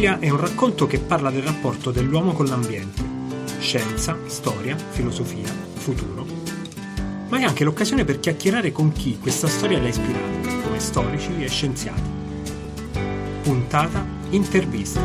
Clorofiglia è un racconto che parla del rapporto dell'uomo con l'ambiente, scienza, storia, filosofia, futuro, ma è anche l'occasione per chiacchierare con chi questa storia l'ha ispirata, come storici e scienziati. Puntata intervista.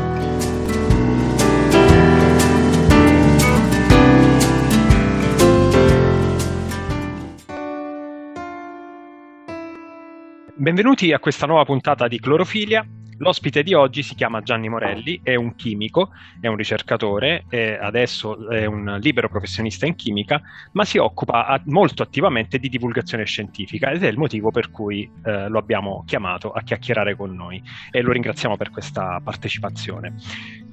Benvenuti a questa nuova puntata di Clorofilia. L'ospite di oggi si chiama Gianni Morelli, è un chimico, è un ricercatore, è adesso è un libero professionista in chimica, ma si occupa molto attivamente di divulgazione scientifica ed è il motivo per cui eh, lo abbiamo chiamato a chiacchierare con noi e lo ringraziamo per questa partecipazione.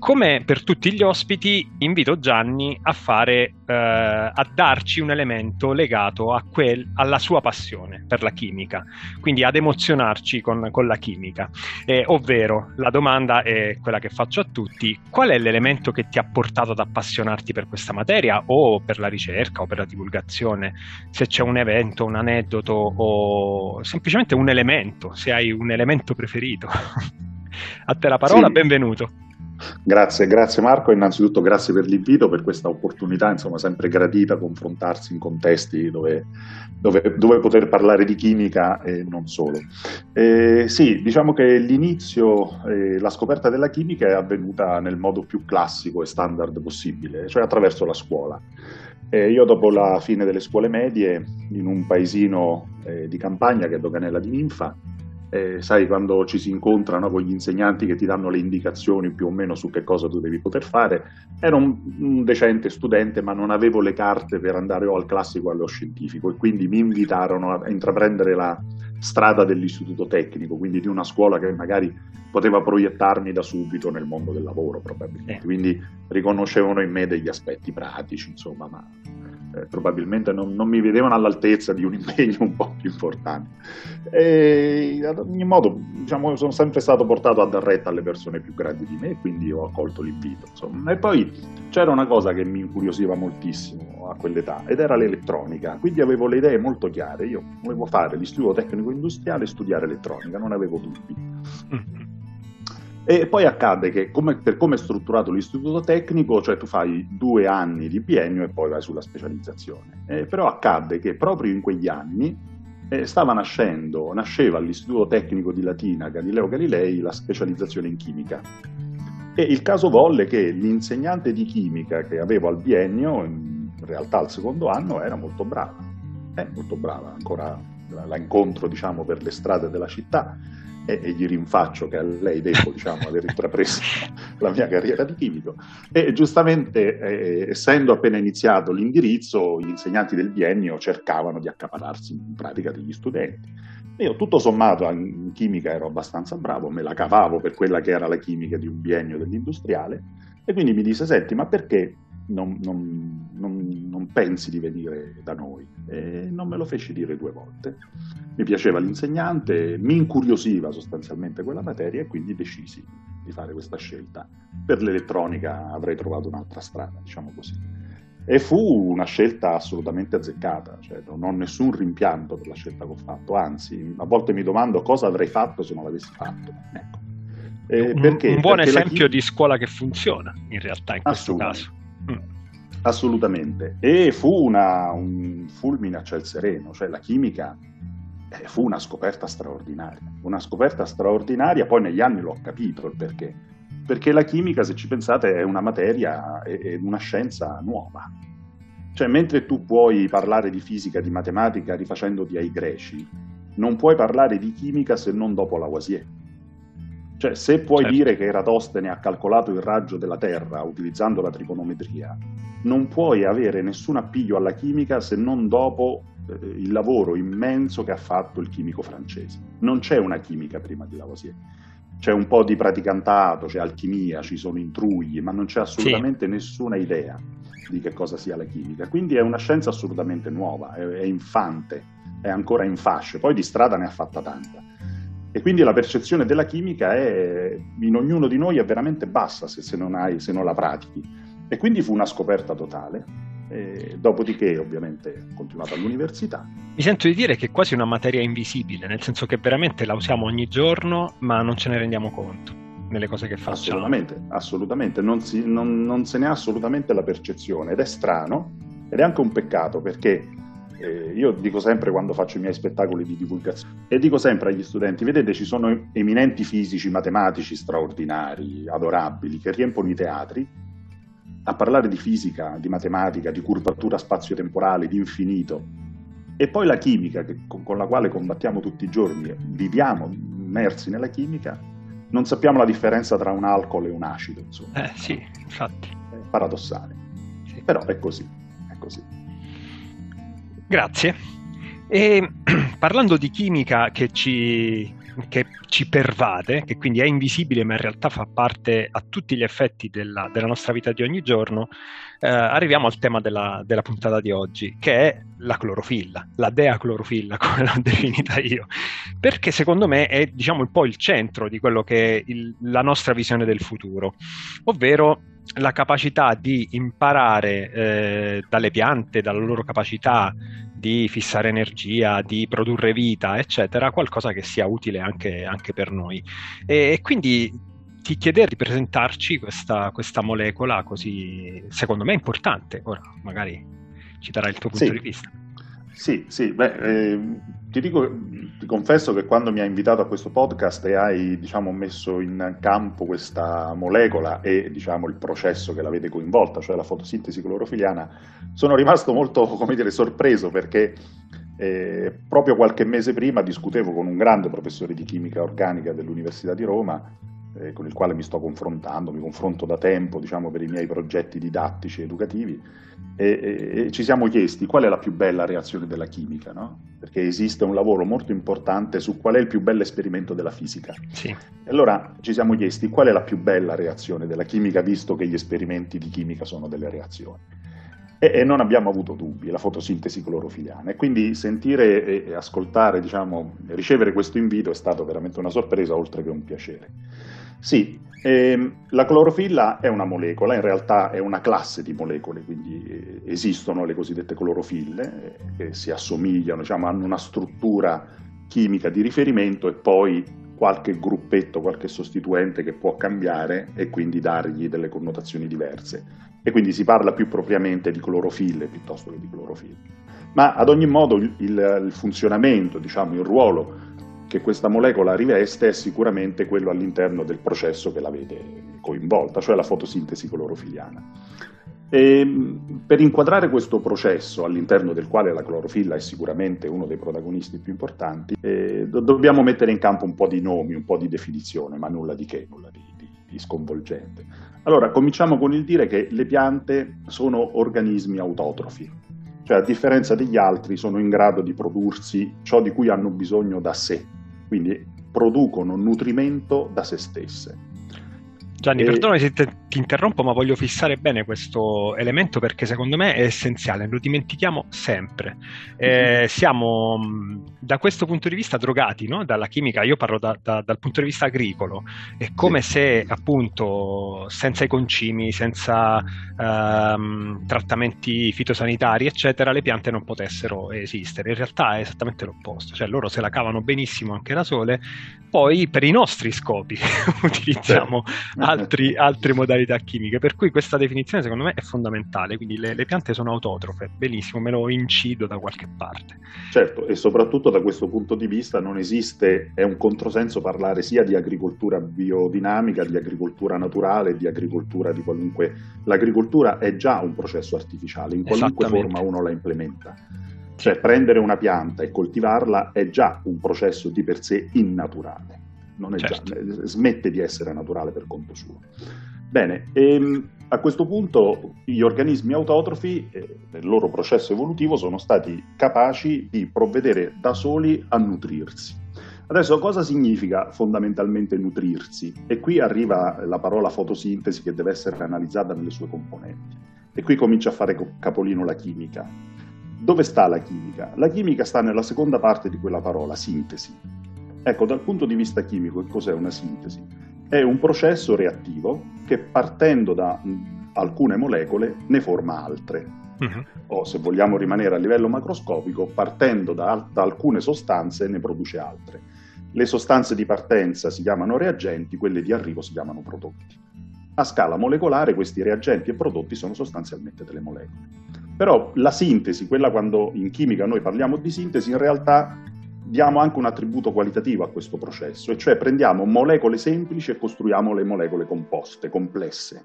Come per tutti gli ospiti, invito Gianni a fare, eh, a darci un elemento legato quel, alla sua passione per la chimica, quindi ad emozionarci con, con la chimica, eh, ovvero Ovvero, la domanda è quella che faccio a tutti, qual è l'elemento che ti ha portato ad appassionarti per questa materia o per la ricerca o per la divulgazione? Se c'è un evento, un aneddoto o semplicemente un elemento, se hai un elemento preferito. a te la parola, sì. benvenuto. Grazie, grazie Marco. Innanzitutto grazie per l'invito, per questa opportunità, insomma, sempre gradita confrontarsi in contesti dove, dove, dove poter parlare di chimica e non solo. Eh, sì, diciamo che l'inizio, eh, la scoperta della chimica è avvenuta nel modo più classico e standard possibile, cioè attraverso la scuola. Eh, io dopo la fine delle scuole medie, in un paesino eh, di campagna che è Doganella di Ninfa, eh, sai quando ci si incontrano con gli insegnanti che ti danno le indicazioni più o meno su che cosa tu devi poter fare, ero un, un decente studente ma non avevo le carte per andare o al classico o allo scientifico e quindi mi invitarono a intraprendere la strada dell'istituto tecnico, quindi di una scuola che magari poteva proiettarmi da subito nel mondo del lavoro probabilmente, eh. quindi riconoscevano in me degli aspetti pratici, insomma, ma eh, probabilmente non, non, mi vedevano all'altezza di un impegno un po' più importante. E, ad ogni modo, diciamo, sono sempre stato portato a dar retta alle persone più grandi di me, quindi ho accolto l'invito. Insomma. E poi c'era una cosa che mi incuriosiva moltissimo a quell'età ed era l'elettronica, quindi avevo le idee molto chiare. Io volevo fare l'istituto tecnico industriale e studiare elettronica, non avevo dubbi. E poi accade che come, per come è strutturato l'istituto tecnico, cioè tu fai due anni di biennio e poi vai sulla specializzazione. Eh, però accade che proprio in quegli anni eh, stava nascendo, nasceva all'istituto tecnico di Latina Galileo Galilei la specializzazione in chimica. E il caso volle che l'insegnante di chimica che avevo al biennio, in realtà al secondo anno, era molto brava, eh, molto brava, ancora la incontro diciamo per le strade della città e, e, gli rinfaccio che a lei devo diciamo, aver intrapreso la mia carriera di chimico. E giustamente eh, essendo appena iniziato l'indirizzo gli insegnanti del biennio cercavano di accapararsi in pratica degli studenti. Io tutto sommato in chimica ero abbastanza bravo, me la cavavo per quella che era la chimica di un biennio dell'industriale e quindi mi disse senti ma perché non, non, non, non, pensi di venire da noi? E non me lo feci dire due volte. Mi piaceva l'insegnante, mi incuriosiva sostanzialmente quella materia e quindi decisi di fare questa scelta. Per l'elettronica avrei trovato un'altra strada, diciamo così. E fu una scelta assolutamente azzeccata, cioè non ho nessun rimpianto per la scelta che ho fatto, anzi, a volte mi domando cosa avrei fatto se non l'avessi fatto. Ecco. Eh, un, perché? un, buon perché esempio la... di scuola che funziona, in realtà, in questo caso. Mm. Assolutamente. E fu una, un fulmine a ciel sereno, cioè la chimica eh, fu una scoperta straordinaria. Una scoperta straordinaria, poi negli anni l'ho capito il perché. Perché la chimica, se ci pensate, è una materia, è, è una scienza nuova. Cioè, mentre tu puoi parlare di fisica, di matematica rifacendoti ai greci, non puoi parlare di chimica se non dopo Lavoisier. Cioè, se puoi certo. dire che Eratostene ha calcolato il raggio della Terra utilizzando la trigonometria, non puoi avere nessun appiglio alla chimica se non dopo eh, il lavoro immenso che ha fatto il chimico francese. Non c'è una chimica prima di Lavoisier. C'è un po' di praticantato, c'è alchimia, ci sono intrugli, ma non c'è assolutamente sì. nessuna idea di che cosa sia la chimica. Quindi è una scienza assolutamente nuova, è, è infante, è ancora in fasce, poi di strada ne ha fatta tanta. E quindi la percezione della chimica è, in ognuno di noi è veramente bassa se, se, non, hai, se non, la pratichi. E quindi fu una scoperta totale. E dopodiché, ovviamente, ho continuato all'università. Mi sento di dire che è quasi una materia invisibile, nel senso che veramente la usiamo ogni giorno, ma non ce ne rendiamo conto. nelle cose che facciamo. Assolutamente, assolutamente, non, si, non, non se ne ha assolutamente la percezione ed è strano ed è anche un peccato perché eh, io dico sempre quando faccio i miei spettacoli di divulgazione e dico sempre agli studenti, vedete ci sono eminenti fisici, matematici straordinari, adorabili, che riempono i teatri, a parlare di fisica, di matematica, di curvatura spazio-temporale, di infinito, e poi la chimica che, con, la quale combattiamo tutti i giorni, viviamo immersi nella chimica, non sappiamo la differenza tra un alcol e un acido. Insomma. Eh sì, infatti. È paradossale. Sì. Però è così, è così. Grazie. E parlando di chimica che ci che ci pervade, che quindi è invisibile ma in realtà fa parte a tutti gli effetti della, della nostra vita di ogni giorno, eh, arriviamo al tema della, della, puntata di oggi, che è la clorofilla, la dea clorofilla, come l'ho definita io, perché secondo me è diciamo un po' il centro di quello che è il, la nostra visione del futuro, ovvero la capacità di imparare eh, dalle piante, dalla loro capacità di fissare energia, di produrre vita, eccetera, qualcosa che sia utile anche, anche per noi. E, e, quindi ti chiederei di presentarci questa, questa, molecola così, secondo me, importante. Ora, magari ci darai il tuo punto sì. di vista. Sì, sì, beh, eh, ti dico, ti confesso che quando mi hai invitato a questo podcast e hai diciamo, messo in campo questa molecola e diciamo, il processo che la vede coinvolta, cioè la fotosintesi clorofiliana, sono rimasto molto come dire, sorpreso perché eh, proprio qualche mese prima discutevo con un grande professore di chimica organica dell'Università di Roma eh, con il quale mi sto confrontando, mi confronto da tempo diciamo, per i miei progetti didattici e educativi e, e, e, ci siamo chiesti qual è la più bella reazione della chimica, no? perché esiste un lavoro molto importante su qual è il più bello esperimento della fisica. Sì. E allora ci siamo chiesti qual è la più bella reazione della chimica, visto che gli esperimenti di chimica sono delle reazioni. E, e non abbiamo avuto dubbi, la fotosintesi clorofiliana. E quindi sentire e ascoltare, diciamo, ricevere questo invito è stato veramente una sorpresa, oltre che un piacere. Sì, ehm, la clorofilla è una molecola, in realtà è una classe di molecole, quindi eh, esistono le cosiddette clorofille eh, che si assomigliano, diciamo, hanno una struttura chimica di riferimento e poi qualche gruppetto, qualche sostituente che può cambiare e quindi dargli delle connotazioni diverse. E quindi si parla più propriamente di clorofille piuttosto che di clorofille. Ma ad ogni modo il, il, il funzionamento, diciamo, il ruolo che questa molecola riveste è sicuramente quello all'interno del processo che la vede coinvolta, cioè la fotosintesi clorofiliana. E per inquadrare questo processo all'interno del quale la clorofilla è sicuramente uno dei protagonisti più importanti, eh, do- dobbiamo mettere in campo un po' di nomi, un po' di definizione, ma nulla di che, nulla di, di, di sconvolgente. Allora, cominciamo con il dire che le piante sono organismi autotrofi, cioè a differenza degli altri sono in grado di prodursi ciò di cui hanno bisogno da sé, quindi producono nutrimento da se stesse. Gianni, e... perdonami se te, ti interrompo, ma voglio fissare bene questo elemento perché secondo me è essenziale, lo dimentichiamo sempre. Eh, mm-hmm. siamo da questo punto di vista drogati no? dalla chimica, io parlo da, da, dal punto di vista agricolo, è come sì. se appunto senza i concimi, senza ehm, trattamenti fitosanitari, eccetera, le piante non potessero esistere. In realtà è esattamente l'opposto, cioè loro se la cavano benissimo anche da sole, poi per i nostri scopi utilizziamo sì. Altri, altre modalità chimiche, per cui questa definizione secondo me è fondamentale, quindi le, le, piante sono autotrofe, benissimo, me lo incido da qualche parte. Certo, e soprattutto da questo punto di vista non esiste, è un controsenso parlare sia di agricoltura biodinamica, di agricoltura naturale, di agricoltura di qualunque... L'agricoltura è già un processo artificiale, in qualunque forma uno la implementa. Cioè prendere una pianta e coltivarla è già un processo di per sé innaturale, certo. già, eh, smette di essere naturale per conto suo. Bene, ehm, a questo punto gli organismi autotrofi eh, nel loro processo evolutivo sono stati capaci di provvedere da soli a nutrirsi. Adesso cosa significa fondamentalmente nutrirsi? E qui arriva la parola fotosintesi che deve essere analizzata nelle sue componenti. E qui comincia a fare capolino la chimica. Dove sta la chimica? La chimica sta nella seconda parte di quella parola, sintesi. Ecco, dal punto di vista chimico, che cos'è una sintesi? È un processo reattivo che partendo da alcune molecole ne forma altre. Uh-huh. O se vogliamo rimanere a livello macroscopico, partendo da, da alcune sostanze ne produce altre. le sostanze di partenza si chiamano reagenti, quelle di arrivo si chiamano prodotti. A scala molecolare questi reagenti e prodotti sono sostanzialmente delle molecole. Però la sintesi, quella quando in chimica noi parliamo di sintesi, in realtà diamo anche un attributo qualitativo a questo processo, e cioè prendiamo molecole semplici e costruiamo le molecole composte, complesse.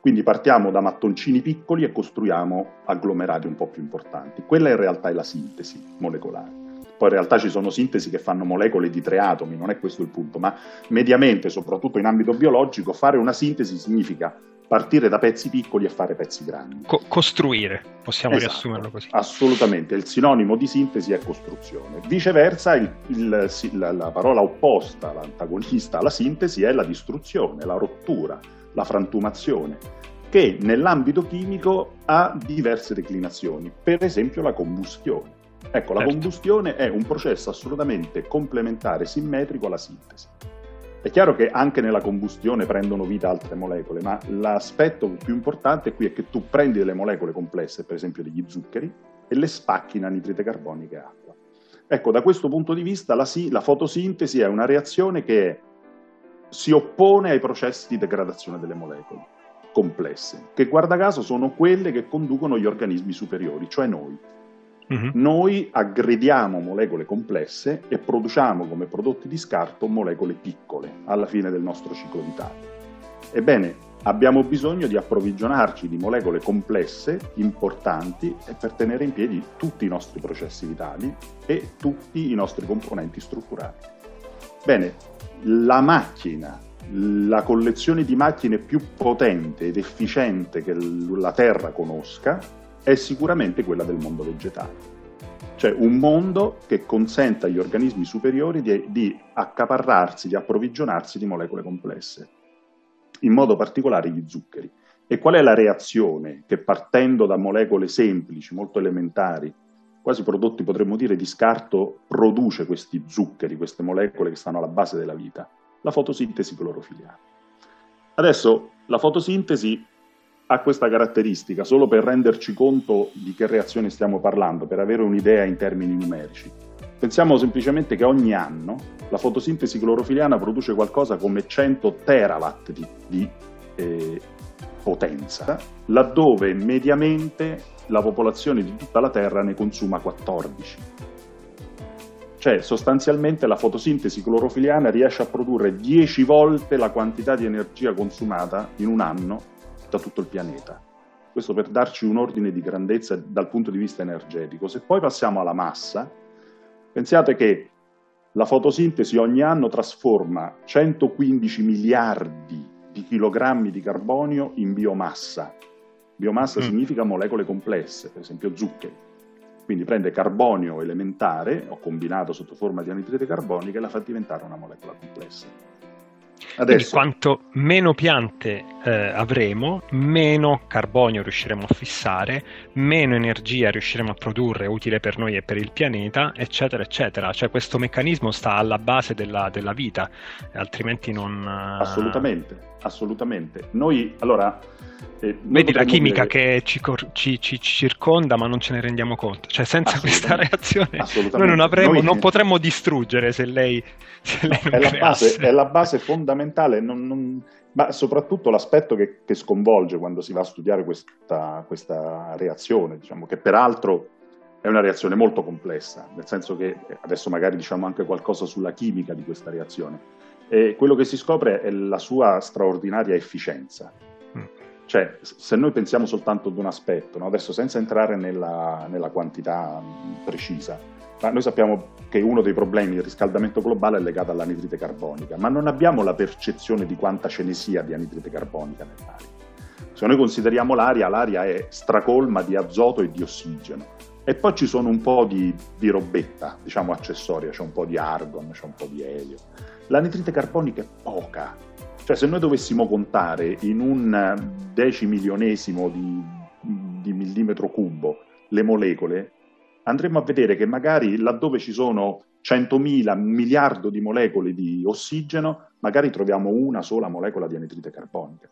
Quindi partiamo da mattoncini piccoli e costruiamo agglomerati un po' più importanti. Quella in realtà è la sintesi molecolare. Poi in realtà ci sono sintesi che fanno molecole di tre atomi, non è questo il punto, ma mediamente, soprattutto in ambito biologico, fare una sintesi significa partire da pezzi piccoli e fare pezzi grandi. Co- costruire, possiamo esatto, riassumerlo così. Assolutamente, il sinonimo di sintesi è costruzione. Viceversa, il, il, la, la parola opposta, l'antagonista alla sintesi è la distruzione, la rottura, la frantumazione, che nell'ambito chimico ha diverse declinazioni, per esempio la combustione. Ecco, la certo. combustione è un processo assolutamente complementare, simmetrico alla sintesi. È chiaro che anche nella combustione prendono vita altre molecole, ma l'aspetto più importante qui è che tu prendi delle molecole complesse, per esempio degli zuccheri, e le spacchi in anidride carbonica e acqua. Ecco, da questo punto di vista la, la fotosintesi è una reazione che si oppone ai processi di degradazione delle molecole complesse, che guarda caso sono quelle che conducono gli organismi superiori, cioè noi. Uh-huh. Noi aggrediamo molecole complesse e produciamo come prodotti di scarto molecole piccole alla fine del nostro ciclo vitale. Ebbene, abbiamo bisogno di approvvigionarci di molecole complesse, importanti, per tenere in piedi tutti i nostri processi vitali e tutti i nostri componenti strutturali. Bene, la macchina, la collezione di macchine più potente ed efficiente che la Terra conosca è sicuramente quella del mondo vegetale. Cioè un mondo che consenta agli organismi superiori di, di accaparrarsi, di approvvigionarsi di molecole complesse, in modo particolare gli zuccheri. E qual è la reazione che partendo da molecole semplici, molto elementari, quasi prodotti potremmo dire di scarto, produce questi zuccheri, queste molecole che stanno alla base della vita? La fotosintesi clorofiliana. Adesso la fotosintesi ha questa caratteristica, solo per renderci conto di che reazione stiamo parlando, per avere un'idea in termini numerici. Pensiamo semplicemente che ogni anno la fotosintesi clorofiliana produce qualcosa come 100 terawatt di, di eh, potenza, laddove mediamente la popolazione di tutta la Terra ne consuma 14. Cioè sostanzialmente la fotosintesi clorofiliana riesce a produrre 10 volte la quantità di energia consumata in un anno da tutto il pianeta. Questo per darci un ordine di grandezza dal punto di vista energetico. Se poi passiamo alla massa, pensate che la fotosintesi ogni anno trasforma 115 miliardi di chilogrammi di carbonio in biomassa. Biomassa mm. significa molecole complesse, per esempio zuccheri. Quindi prende carbonio elementare o combinato sotto forma di anidride carbonica e la fa diventare una molecola complessa. Adesso. quanto meno piante eh, avremo, meno carbonio riusciremo a fissare, meno energia riusciremo a produrre utile per noi e per il pianeta, eccetera, eccetera. Cioè questo meccanismo sta alla base della, della vita, altrimenti non... Assolutamente, assolutamente. Noi, allora... Eh, Vedi la chimica dire... che ci, ci, ci, circonda ma non ce ne rendiamo conto. Cioè senza questa reazione noi non, avremo, noi... non potremmo distruggere se lei, se lei non è, la base, è la base fondamentale, non, non... ma soprattutto l'aspetto che, che, sconvolge quando si va a studiare questa, questa reazione, diciamo, che peraltro è una reazione molto complessa, nel senso che adesso magari diciamo anche qualcosa sulla chimica di questa reazione. E quello che si scopre è la sua straordinaria efficienza. Cioè, se noi pensiamo soltanto ad un aspetto, no? adesso senza entrare nella, nella quantità precisa, ma noi sappiamo che uno dei problemi del riscaldamento globale è legato all'anidride carbonica, ma non abbiamo la percezione di quanta ce ne sia di anidride carbonica nell'aria. Se noi consideriamo l'aria, l'aria è stracolma di azoto e di ossigeno. E poi ci sono un po' di, di robetta, diciamo accessoria, c'è un po' di argon, c'è un po' di elio. L'anidride carbonica è poca, cioè, se noi dovessimo contare in un decimilionesimo di, di millimetro cubo le molecole, andremo a vedere che magari laddove ci sono 100.000 miliardi di molecole di ossigeno, magari troviamo una sola molecola di anidride carbonica.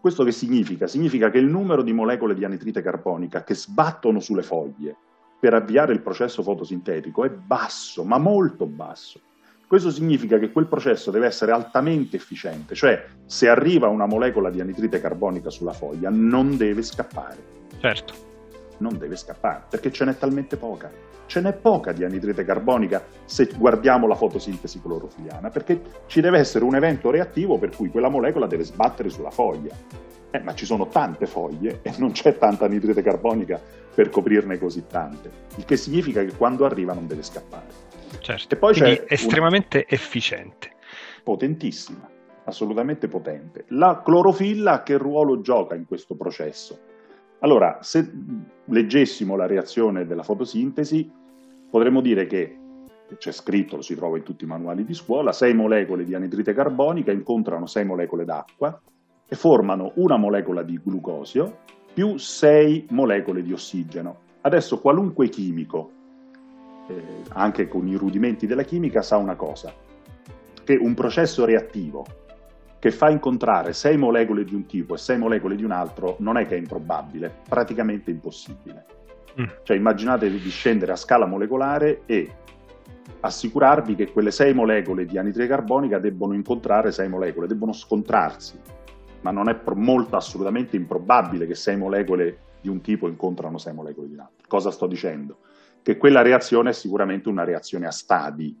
Questo che significa? Significa che il numero di molecole di anidride carbonica che sbattono sulle foglie per avviare il processo fotosintetico è basso, ma molto basso. Questo significa che quel processo deve essere altamente efficiente, cioè se arriva una molecola di anidride carbonica sulla foglia non deve scappare. Certo. Non deve scappare perché ce n'è talmente poca. Ce n'è poca di anidride carbonica se guardiamo la fotosintesi clorofiliana, perché ci deve essere un evento reattivo per cui quella molecola deve sbattere sulla foglia. Eh, ma ci sono tante foglie e non c'è tanta anidride carbonica per coprirne così tante, il che significa che quando arriva non deve scappare. Certo. E poi Quindi c'è estremamente una... efficiente. Potentissima, assolutamente potente. La clorofilla che ruolo gioca in questo processo? Allora, se leggessimo la reazione della fotosintesi, potremmo dire che c'è scritto, lo si trova in tutti i manuali di scuola, sei molecole di anidride carbonica incontrano sei molecole d'acqua e formano una molecola di glucosio più sei molecole di ossigeno. Adesso qualunque chimico eh, anche con i rudimenti della chimica, sa una cosa, che un processo reattivo che fa incontrare sei molecole di un tipo e sei molecole di un altro non è che è improbabile, praticamente impossibile. Mm. Cioè immaginate di scendere a scala molecolare e assicurarvi che quelle sei molecole di anidride carbonica debbono incontrare sei molecole, debbono scontrarsi, ma non è molto assolutamente improbabile che sei molecole di un tipo incontrano sei molecole di un altro. Cosa sto dicendo? che quella reazione è sicuramente una reazione a stadi,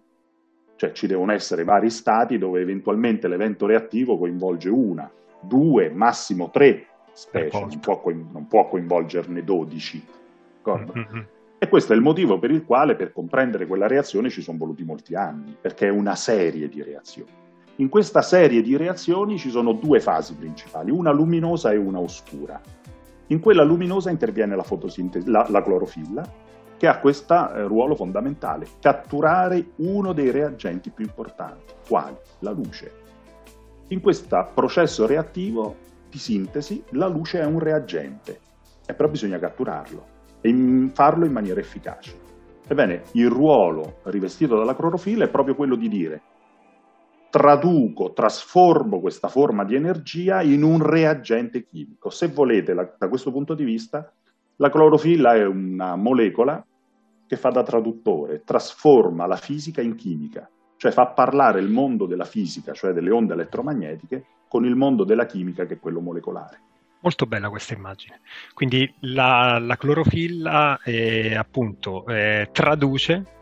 cioè ci devono essere vari stati dove eventualmente l'evento reattivo coinvolge una, due, massimo tre specie, non può, coin- non può, coinvolgerne 12. Mm-hmm. E questo è il motivo per il quale per comprendere quella reazione ci sono voluti molti anni, perché è una serie di reazioni. In questa serie di reazioni ci sono due fasi principali, una luminosa e una oscura. In quella luminosa interviene la, fotosintesi, la, la clorofilla, che ha questo eh, ruolo fondamentale, catturare uno dei reagenti più importanti, quali? La luce. In questo processo reattivo di sintesi la luce è un reagente, e però bisogna catturarlo e farlo in maniera efficace. Ebbene, il ruolo rivestito dalla clorofilla è proprio quello di dire traduco, trasformo questa forma di energia in un reagente chimico. Se volete, la, da questo punto di vista, la clorofilla è una molecola che fa da traduttore, trasforma la fisica in chimica, cioè fa parlare il mondo della fisica, cioè delle onde elettromagnetiche, con il mondo della chimica che è quello molecolare. Molto bella questa immagine. Quindi la, la clorofilla eh, appunto eh, traduce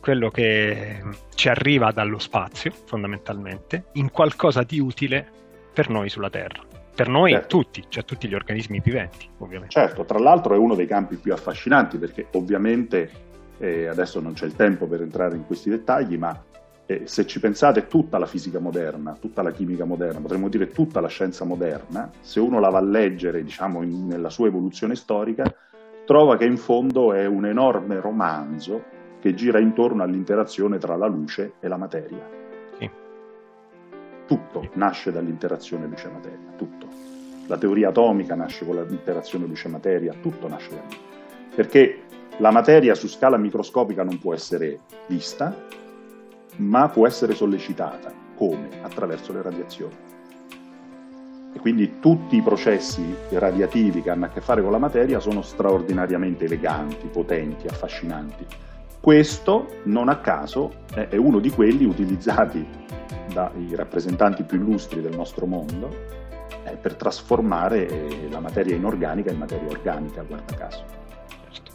quello che ci arriva dallo spazio, fondamentalmente, in qualcosa di utile per noi sulla Terra. Per noi certo. tutti, cioè tutti gli organismi viventi, ovviamente. Certo, tra l'altro è uno dei campi più affascinanti perché ovviamente, eh, adesso non c'è il tempo per entrare in questi dettagli, ma eh, se ci pensate tutta la fisica moderna, tutta la chimica moderna, potremmo dire tutta la scienza moderna, se uno la va a leggere diciamo, in, nella sua evoluzione storica, trova che in fondo è un enorme romanzo che gira intorno all'interazione tra la luce e la materia tutto nasce dall'interazione luce-materia, tutto. La teoria atomica nasce con l'interazione luce-materia, tutto nasce da lì. Perché la materia su scala microscopica non può essere vista, ma può essere sollecitata. Come? Attraverso le radiazioni. E quindi tutti i processi radiativi che hanno a che fare con la materia sono straordinariamente eleganti, potenti, affascinanti. Questo, non a caso, è uno di quelli utilizzati dai rappresentanti più illustri del nostro mondo eh, per trasformare la materia inorganica in materia organica, guarda caso. Certo.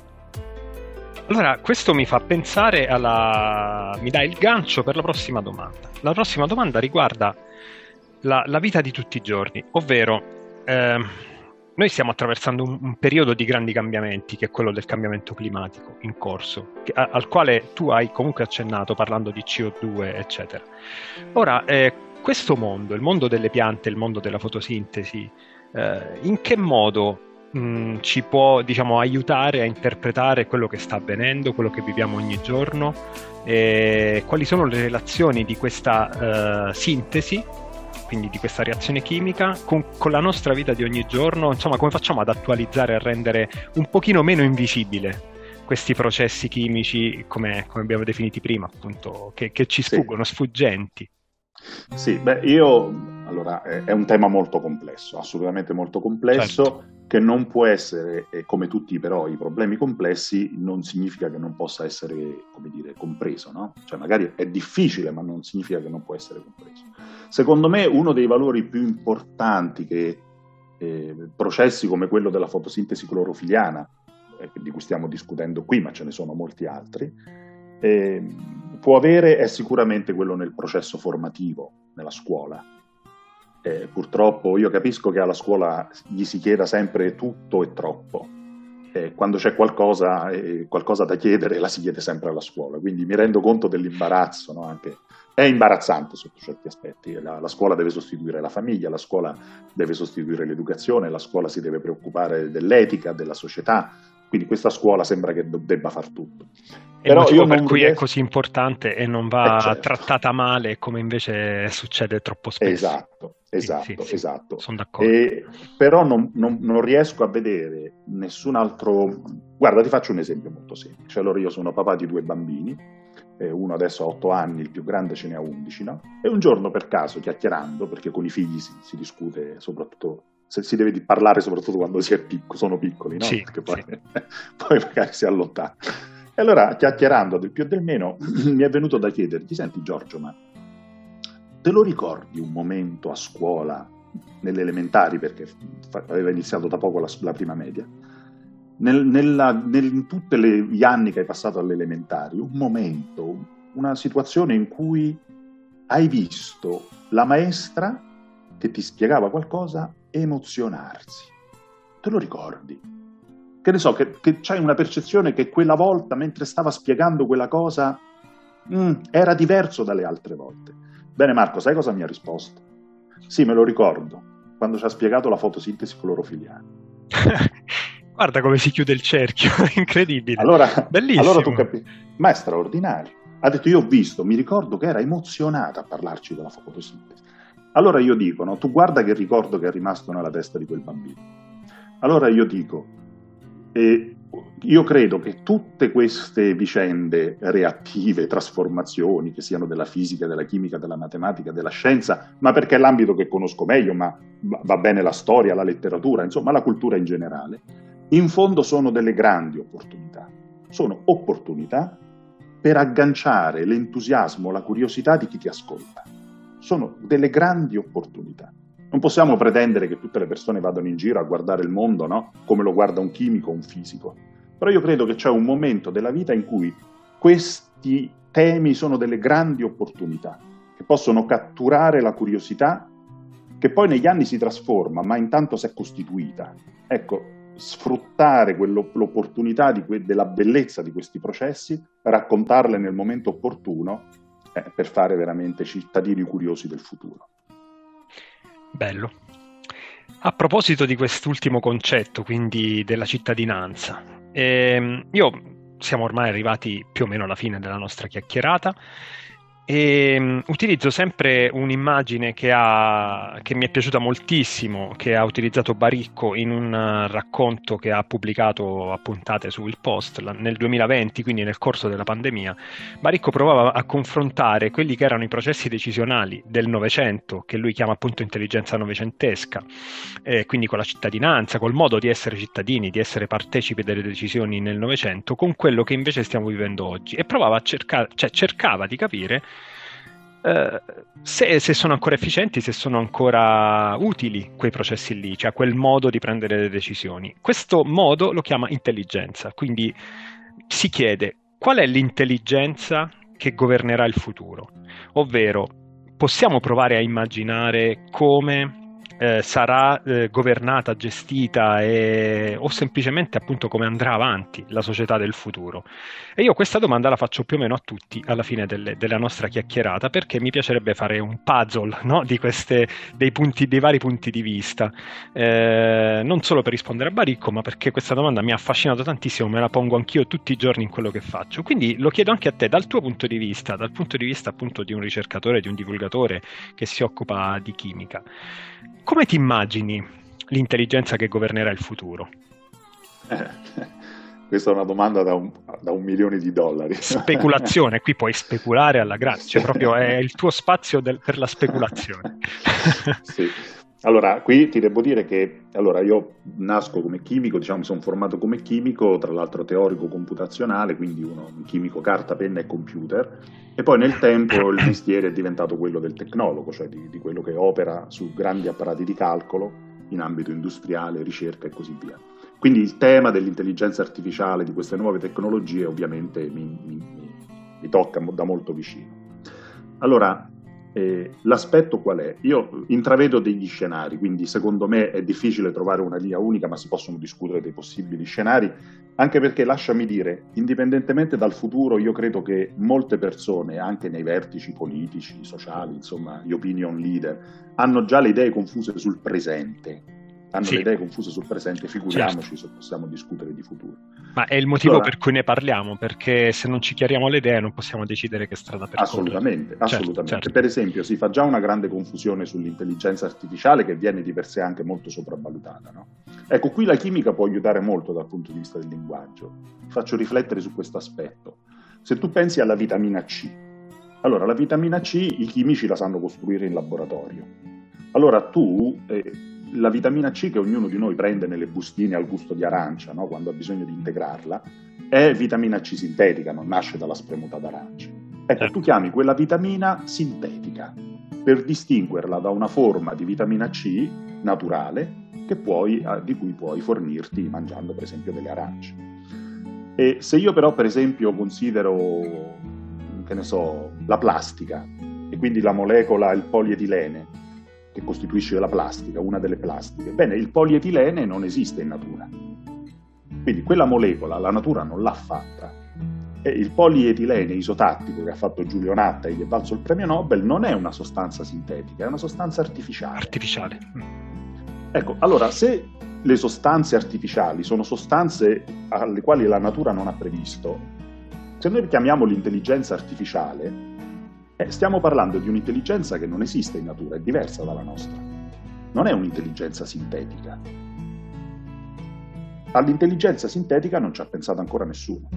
Allora, questo mi fa pensare alla... mi dà il gancio per la prossima domanda. La prossima domanda riguarda la, la vita di tutti i giorni, ovvero eh, noi stiamo attraversando un, un, periodo di grandi cambiamenti, che è quello del cambiamento climatico in corso, che, a, al quale tu hai comunque accennato parlando di CO2, eccetera. Ora, eh, questo mondo, il mondo delle piante, il mondo della fotosintesi, eh, in che modo mh, mm, ci può diciamo, aiutare a interpretare quello che sta avvenendo, quello che viviamo ogni giorno, e quali sono le relazioni di questa uh, sintesi quindi di questa reazione chimica, con, con, la nostra vita di ogni giorno, insomma, come facciamo ad attualizzare e a rendere un pochino meno invisibile questi processi chimici, come, come abbiamo definiti prima, appunto, che, che ci sfuggono, sì. sfuggenti? Sì, beh, io allora è, un tema molto complesso, assolutamente molto complesso. Certo. che non può essere, come tutti però i problemi complessi, non significa che non possa essere, come dire, compreso, no? Cioè magari è difficile, ma non significa che non può essere compreso. Secondo me uno dei valori più importanti che eh, processi come quello della fotosintesi clorofiliana, eh, di cui stiamo discutendo qui, ma ce ne sono molti altri, eh, può avere è sicuramente quello nel processo formativo, nella scuola. Eh, purtroppo io capisco che alla scuola gli si chieda sempre tutto e troppo. Eh, quando c'è qualcosa, eh, qualcosa, da chiedere la si chiede sempre alla scuola, quindi mi rendo conto dell'imbarazzo no? Anche, è imbarazzante sotto certi aspetti. La, la, scuola deve sostituire la famiglia, la scuola deve sostituire l'educazione, la scuola si deve preoccupare dell'etica, della società. Quindi questa scuola sembra che debba far tutto. E Però motivo per cui riesco... è così importante e non va eh certo. trattata male come invece succede troppo spesso. Esatto, esatto, sì, sì, esatto. Sono d'accordo. E, però non, non, non, riesco a vedere nessun altro... Guarda, ti faccio un esempio molto semplice. Allora io sono papà di due bambini eh, uno adesso ha 8 anni, il più grande ce ne ha 11, no? E un giorno per caso, chiacchierando, perché con i figli si, si discute soprattutto, se si deve parlare soprattutto quando si è picco, sono piccoli, no? Sì, perché poi, sì. poi magari si allontana. E allora, chiacchierando del più e del meno, mi è venuto da chiederti, senti Giorgio, ma te lo ricordi un momento a scuola, nelle elementari, perché aveva iniziato da poco la, la prima media, nel, nella, nel, in tutti gli anni che hai passato alle elementari, un momento, una situazione in cui hai visto la maestra che ti spiegava qualcosa emozionarsi. Te lo ricordi? Che ne so, che, che c'hai una percezione che quella volta, mentre stava spiegando quella cosa, mm, era diverso dalle altre volte. Bene Marco, sai cosa mi ha risposto? Sì, me lo ricordo, quando ci ha spiegato la fotosintesi clorofiliana. Guarda come si chiude il cerchio, incredibile. Allora, Bellissimo. Allora tu capisci, ma è straordinario. Ha detto, io ho visto, mi ricordo che era emozionata a parlarci della fotosintesi. Allora io dico, no, tu guarda che ricordo che è rimasto nella testa di quel bambino. Allora io dico, eh, io credo che tutte queste vicende reattive, trasformazioni, che siano della fisica, della chimica, della matematica, della scienza, ma perché è l'ambito che conosco meglio, ma va bene la storia, la letteratura, insomma la cultura in generale, in fondo sono delle grandi opportunità. Sono opportunità per agganciare l'entusiasmo, la curiosità di chi ti ascolta. Sono delle grandi opportunità. Non possiamo pretendere che tutte le persone vadano in giro a guardare il mondo no? come lo guarda un chimico o un fisico. Però io credo che c'è un momento della vita in cui questi temi sono delle grandi opportunità che possono catturare la curiosità che poi negli anni si trasforma, ma intanto si è costituita. Ecco, sfruttare l'opportunità que- della bellezza di questi processi, raccontarle nel momento opportuno eh, per fare veramente cittadini curiosi del futuro. Bello. A proposito di quest'ultimo concetto, quindi della cittadinanza, ehm, io siamo ormai arrivati più o meno alla fine della nostra chiacchierata e, um, utilizzo sempre un'immagine che, ha, che, mi è piaciuta moltissimo, che ha utilizzato Baricco in un racconto che ha pubblicato a puntate sul Post nel 2020, quindi nel corso della pandemia. Baricco provava a confrontare quelli che erano i processi decisionali del Novecento, che lui chiama appunto intelligenza novecentesca, eh, quindi con la cittadinanza, col modo di essere cittadini, di essere partecipi delle decisioni nel Novecento, con quello che invece stiamo vivendo oggi. E provava a cercare, cioè cercava di capire eh, se, se, sono ancora efficienti, se sono ancora utili quei processi lì, cioè quel modo di prendere le decisioni. Questo modo lo chiama intelligenza, quindi si chiede qual è l'intelligenza che governerà il futuro, ovvero possiamo provare a immaginare come eh, sarà eh, governata, gestita e, o semplicemente appunto come andrà avanti la società del futuro? E io questa domanda la faccio più o meno a tutti alla fine delle, della nostra chiacchierata perché mi piacerebbe fare un puzzle no? di queste, dei, punti, dei vari punti di vista, eh, non solo per rispondere a Baricco ma perché questa domanda mi ha affascinato tantissimo, me la pongo anch'io tutti i giorni in quello che faccio. Quindi lo chiedo anche a te dal tuo punto di vista, dal punto di vista appunto di un ricercatore, di un divulgatore che si occupa di chimica. Come ti immagini l'intelligenza che governerà il futuro? Eh, questa è una domanda da un, da un, milione di dollari. Speculazione, qui puoi speculare alla grazia, cioè proprio è il tuo spazio del, per la speculazione. sì. Allora, qui ti devo dire che allora, io nasco come chimico, diciamo, sono formato come chimico, tra l'altro teorico computazionale, quindi uno, un chimico carta, penna e computer, e poi nel tempo il mestiere è diventato quello del tecnologo, cioè di, di quello che opera su grandi apparati di calcolo in ambito industriale, ricerca e così via. Quindi il tema dell'intelligenza artificiale, di queste nuove tecnologie, ovviamente mi, mi, mi tocca da molto vicino. Allora, l'aspetto qual è? Io intravedo degli scenari, quindi secondo me è difficile trovare una linea unica, ma si possono discutere dei possibili scenari, anche perché lasciami dire, indipendentemente dal futuro, io credo che molte persone, anche nei vertici politici, sociali, insomma, gli opinion leader, hanno già le idee confuse sul presente hanno sì. le idee confuse sul presente, figuriamoci certo. se possiamo discutere di futuro. Ma è il motivo allora, per cui ne parliamo, perché se non ci chiariamo le idee non possiamo decidere che strada percorrere. Assolutamente, certo, assolutamente. Certo. Per esempio si fa già una grande confusione sull'intelligenza artificiale che viene di per sé anche molto sopravvalutata. No? Ecco, qui la chimica può aiutare molto dal punto di vista del linguaggio. Faccio riflettere su questo aspetto. Se tu pensi alla vitamina C, allora la vitamina C i chimici la sanno costruire in laboratorio. Allora tu... Eh, la vitamina C che ognuno di noi prende nelle bustine al gusto di arancia, no? quando ha bisogno di integrarla, è vitamina C sintetica, non nasce dalla spremuta d'arancia. Ecco, tu chiami quella vitamina sintetica per distinguerla da una forma di vitamina C naturale puoi, di cui puoi fornirti mangiando per esempio delle arance. E se io però per esempio considero, che ne so, la plastica e quindi la molecola, il polietilene, che costituisce la plastica, una delle plastiche. Bene, il polietilene non esiste in natura. Quindi quella molecola la natura non l'ha fatta. E il polietilene isotattico che ha fatto Giulio Natta e gli è valso il premio Nobel non è una sostanza sintetica, è una sostanza artificiale. Artificiale. Ecco, allora se le sostanze artificiali sono sostanze alle quali la natura non ha previsto, se noi chiamiamo l'intelligenza artificiale, eh, stiamo parlando di un'intelligenza che non esiste in natura, è diversa dalla nostra. Non è un'intelligenza sintetica. All'intelligenza sintetica non ci ha pensato ancora nessuno.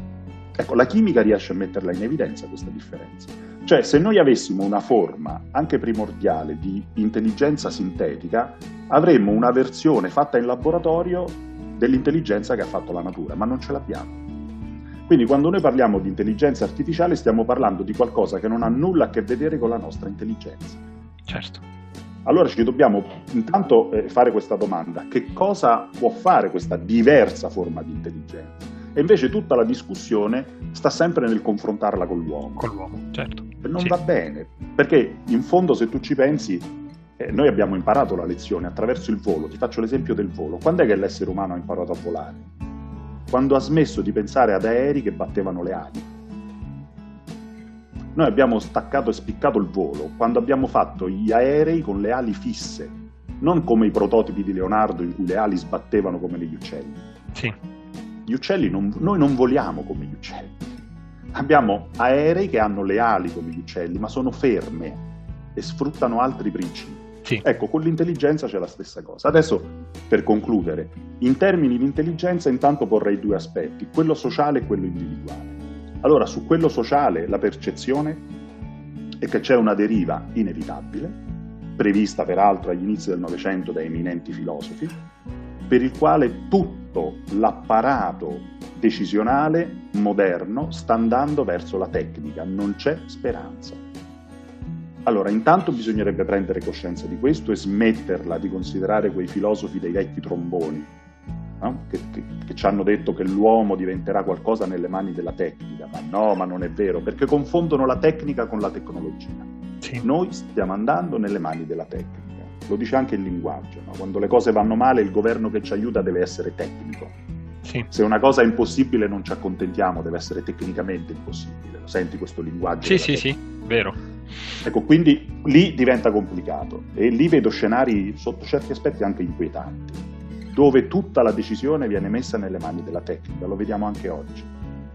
Ecco, la chimica riesce a metterla in evidenza questa differenza. Cioè, se noi avessimo una forma anche primordiale di intelligenza sintetica, avremmo una versione fatta in laboratorio dell'intelligenza che ha fatto la natura, ma non ce l'abbiamo. Quindi quando noi parliamo di intelligenza artificiale stiamo parlando di qualcosa che non ha nulla a che vedere con la nostra intelligenza. Certo. Allora ci dobbiamo intanto eh, fare questa domanda, che cosa può fare questa diversa forma di intelligenza? E invece tutta la discussione sta sempre nel confrontarla con l'uomo. Con l'uomo, certo. E non sì. va bene, perché in fondo se tu ci pensi, eh, noi abbiamo imparato la lezione attraverso il volo, ti faccio l'esempio del volo. Quando è che l'essere umano ha imparato a volare? Quando ha smesso di pensare ad aerei che battevano le ali. Noi abbiamo staccato e spiccato il volo quando abbiamo fatto gli aerei con le ali fisse, non come i prototipi di Leonardo in cui le ali sbattevano come negli uccelli. Sì. Gli uccelli non, noi non voliamo come gli uccelli. Abbiamo aerei che hanno le ali come gli uccelli, ma sono ferme e sfruttano altri principi. Sì. Ecco, con l'intelligenza c'è la stessa cosa. Adesso, per concludere, in termini di intelligenza intanto porrei due aspetti, quello sociale e quello individuale. Allora, su quello sociale la percezione è che c'è una deriva inevitabile, prevista peraltro agli inizi del Novecento da eminenti filosofi, per il quale tutto l'apparato decisionale moderno sta andando verso la tecnica, non c'è speranza. Allora, intanto bisognerebbe prendere coscienza di questo e smetterla di considerare quei filosofi dei vecchi tromboni, no? che, che, che, ci hanno detto che l'uomo diventerà qualcosa nelle mani della tecnica. Ma no, ma non è vero, perché confondono la tecnica con la tecnologia. Sì. Noi stiamo andando nelle mani della tecnica. Lo dice anche il linguaggio, no? quando le cose vanno male il governo che ci aiuta deve essere tecnico. Sì. Se una cosa è impossibile non ci accontentiamo, deve essere tecnicamente impossibile. Lo senti questo linguaggio? Sì, sì, tecnica? sì, vero. Ecco, quindi lì diventa complicato e lì vedo scenari sotto certi aspetti anche inquietanti, dove tutta la decisione viene messa nelle mani della tecnica, lo vediamo anche oggi.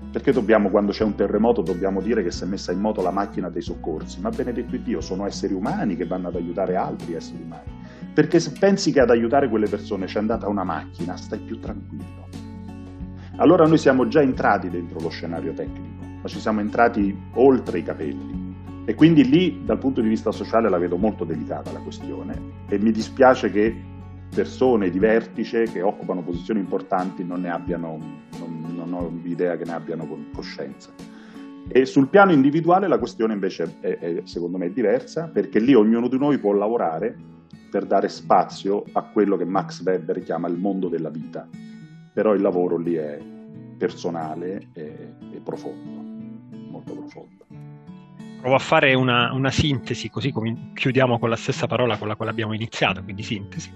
Perché dobbiamo, quando c'è un terremoto, dobbiamo dire che si è messa in moto la macchina dei soccorsi? Ma benedetto Dio, sono esseri umani che vanno ad aiutare altri esseri umani. Perché se pensi che ad aiutare quelle persone c'è andata una macchina, stai più tranquillo. Allora noi siamo già entrati dentro lo scenario tecnico, ma ci siamo entrati oltre i capelli E quindi lì dal punto di vista sociale la vedo molto delicata la questione e mi dispiace che persone di vertice che occupano posizioni importanti non ne abbiano, non, non ho idea che ne abbiano coscienza. E sul piano individuale la questione invece è, è, secondo me diversa perché lì ognuno di noi può lavorare per dare spazio a quello che Max Weber chiama il mondo della vita, però il lavoro lì è personale e, e profondo, molto profondo. Provo a fare una, una sintesi, così come chiudiamo con la stessa parola con la quale abbiamo iniziato, quindi sintesi.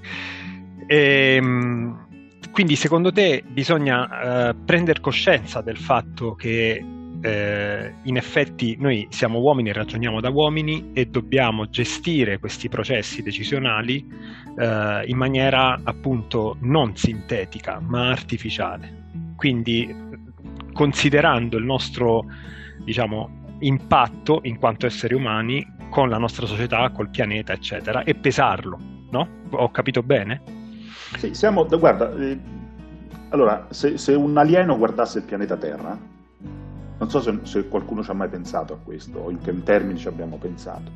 E, ehm, quindi secondo te bisogna eh, prendere coscienza del fatto che eh, in effetti noi siamo uomini e ragioniamo da uomini e dobbiamo gestire questi processi decisionali eh, in maniera appunto non sintetica ma artificiale. Quindi considerando il nostro diciamo, impatto in quanto esseri umani con la nostra società, col pianeta, eccetera, e pesarlo, no? Ho capito bene? Sì, siamo, guarda, eh, allora, se, se, un alieno guardasse il pianeta Terra, non so se, se, qualcuno ci ha mai pensato a questo, o in che termini ci abbiamo pensato,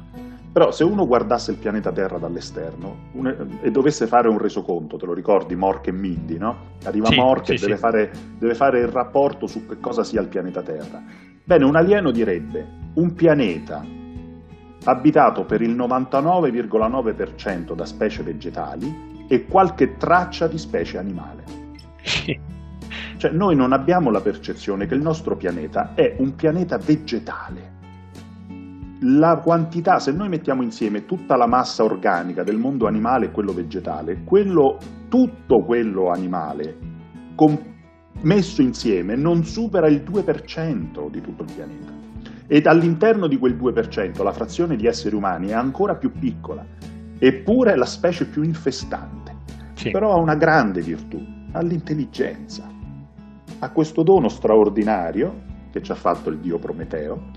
però se uno guardasse il pianeta Terra dall'esterno un, e dovesse fare un resoconto, te lo ricordi, Mork e Mindy, no? Arriva sì, Mork e deve, sì. Fare, deve fare il rapporto su che cosa sia il pianeta Terra. Bene, un alieno direbbe un pianeta abitato per il 99,9% da specie vegetali e qualche traccia di specie animale. Cioè noi non abbiamo la percezione che il nostro pianeta è un pianeta vegetale. La quantità, se noi mettiamo insieme tutta la massa organica del mondo animale e quello vegetale, quello, tutto quello animale com- messo insieme non supera il 2% di tutto il pianeta. Ed all'interno di quel 2% la frazione di esseri umani è ancora più piccola, eppure è la specie più infestante. Sì. Però ha una grande virtù, ha l'intelligenza ha questo dono straordinario che ci ha fatto il dio Prometeo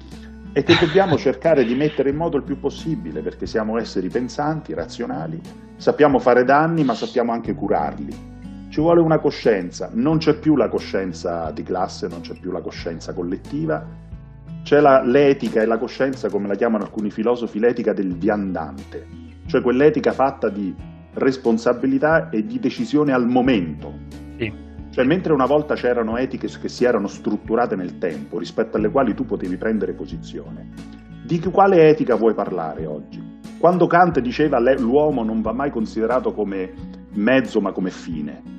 e che dobbiamo cercare di mettere in modo il più possibile perché siamo esseri pensanti, razionali, sappiamo fare danni ma sappiamo anche curarli. Ci vuole una coscienza, non c'è più la coscienza di classe, non c'è più la coscienza collettiva, c'è la, l'etica e la coscienza, come la chiamano alcuni filosofi, l'etica del viandante, cioè quell'etica fatta di responsabilità e di decisione al momento. Sì. Cioè, mentre una volta c'erano etiche che si erano strutturate nel tempo, rispetto alle quali tu potevi prendere posizione, di quale etica vuoi parlare oggi? Quando Kant diceva l'uomo non va mai considerato come mezzo ma come fine,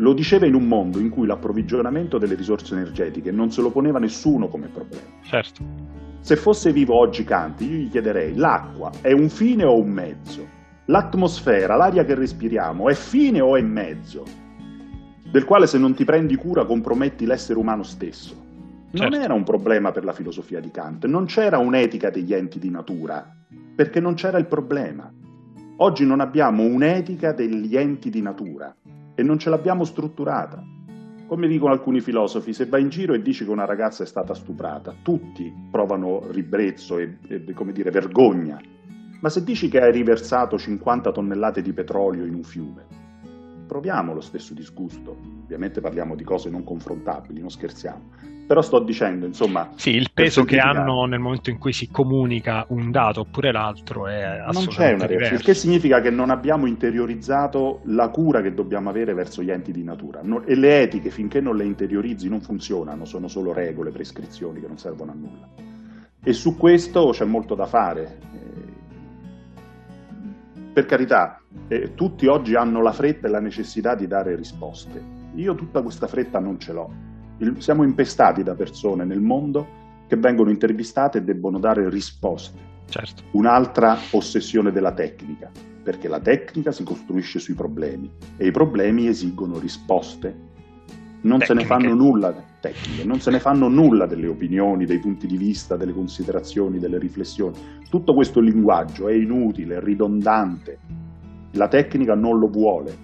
lo diceva in un mondo in cui l'approvvigionamento delle risorse energetiche non se lo poneva nessuno come problema. Certo. Se fosse vivo oggi Kant, io gli chiederei, l'acqua è un fine o un mezzo? L'atmosfera, l'aria che respiriamo, è fine o è mezzo? del quale se non ti prendi cura comprometti l'essere umano stesso. Non certo. era un problema per la filosofia di Kant, non c'era un'etica degli enti di natura, perché non c'era il problema. Oggi non abbiamo un'etica degli enti di natura e non ce l'abbiamo strutturata. Come dicono alcuni filosofi, se vai in giro e dici che una ragazza è stata stuprata, tutti provano ribrezzo e, e come dire, vergogna. Ma se dici che hai riversato 50 tonnellate di petrolio in un fiume, proviamo lo stesso disgusto. Ovviamente parliamo di cose non confrontabili, non scherziamo. Però sto dicendo, insomma... Sì, il peso che hanno nel momento in cui si comunica un dato oppure l'altro è assolutamente Non c'è una che significa che non abbiamo interiorizzato la cura che dobbiamo avere verso gli enti di natura. e le etiche, finché non le interiorizzi, non funzionano, sono solo regole, prescrizioni che non servono a nulla. E su questo c'è molto da fare. Eh, per carità, eh, tutti oggi hanno la fretta e la necessità di dare risposte. Io tutta questa fretta non ce l'ho. Siamo impestati da persone nel mondo che vengono intervistate e debbono dare risposte. Certo. Un'altra ossessione della tecnica, perché la tecnica si costruisce sui problemi e i problemi esigono risposte non tecniche. se ne fanno nulla tecniche, non se ne fanno nulla delle opinioni, dei punti di vista, delle considerazioni, delle riflessioni. Tutto questo linguaggio è inutile, è ridondante. La tecnica non lo vuole,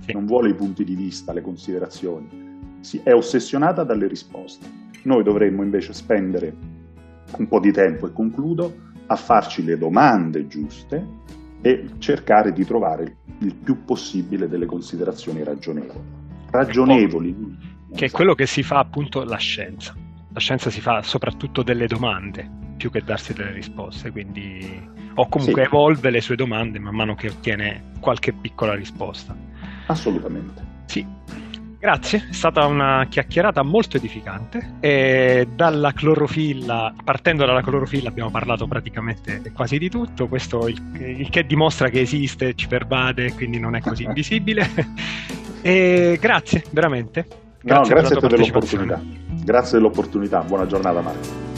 sì. non vuole i punti di vista, le considerazioni. È ossessionata dalle risposte. Noi dovremmo invece spendere un po' di tempo, e concludo, a farci le domande giuste e cercare di trovare il più possibile delle considerazioni ragionevoli ragionevoli. Che è quello che si fa appunto la scienza. La scienza si fa soprattutto delle domande. più che darsi delle risposte, quindi o comunque sì. evolve le sue domande man mano che ottiene qualche piccola risposta. Assolutamente. Sì. Grazie, è stata una chiacchierata molto edificante. E dalla clorofilla, partendo dalla clorofilla, abbiamo parlato praticamente quasi di tutto. Questo il, il che dimostra che esiste, ci pervade, quindi non è così invisibile. e grazie, veramente. Grazie, no, grazie a te dell'opportunità. Grazie dell'opportunità. Buona giornata, Marco.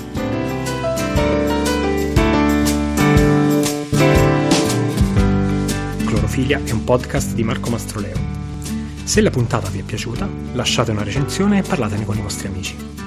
Clorofilia è un podcast di Marco Mastroleo. Se la puntata vi è piaciuta, lasciate una recensione e parlatene con i vostri amici.